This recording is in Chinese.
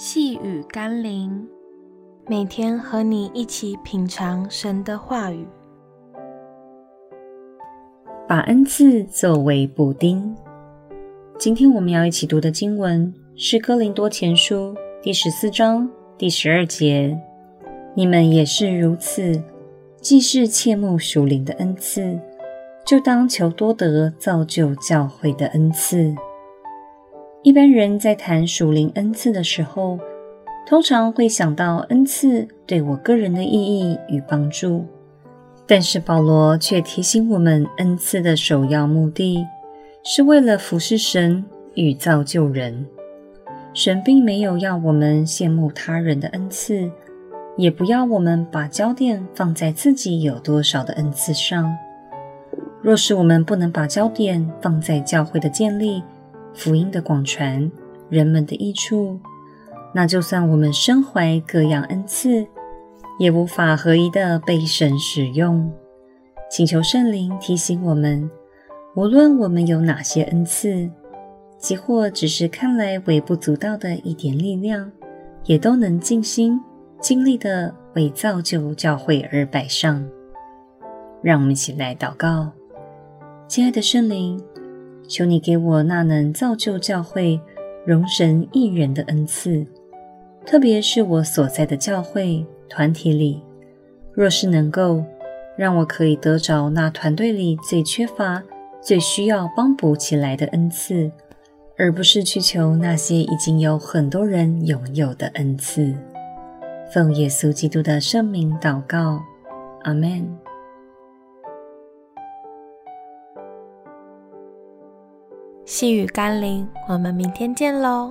细雨甘霖，每天和你一起品尝神的话语，把恩赐作为补丁。今天我们要一起读的经文是《哥林多前书》第十四章第十二节：“你们也是如此，既是切慕属灵的恩赐，就当求多得造就教会的恩赐。”一般人在谈属灵恩赐的时候，通常会想到恩赐对我个人的意义与帮助。但是保罗却提醒我们，恩赐的首要目的是为了服侍神与造就人。神并没有要我们羡慕他人的恩赐，也不要我们把焦点放在自己有多少的恩赐上。若是我们不能把焦点放在教会的建立，福音的广传，人们的益处，那就算我们身怀各样恩赐，也无法合一的被神使用。请求圣灵提醒我们，无论我们有哪些恩赐，即或只是看来微不足道的一点力量，也都能尽心尽力的为造就教会而摆上。让我们一起来祷告，亲爱的圣灵。求你给我那能造就教会、容神益人的恩赐，特别是我所在的教会团体里，若是能够让我可以得着那团队里最缺乏、最需要帮补起来的恩赐，而不是去求那些已经有很多人拥有的恩赐。奉耶稣基督的圣名祷告，阿门。细雨甘霖，我们明天见喽。